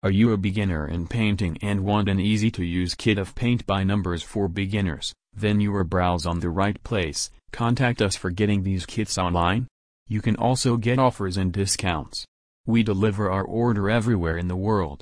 Are you a beginner in painting and want an easy-to-use kit of paint by numbers for beginners? Then you are browse on the right place, contact us for getting these kits online. You can also get offers and discounts. We deliver our order everywhere in the world.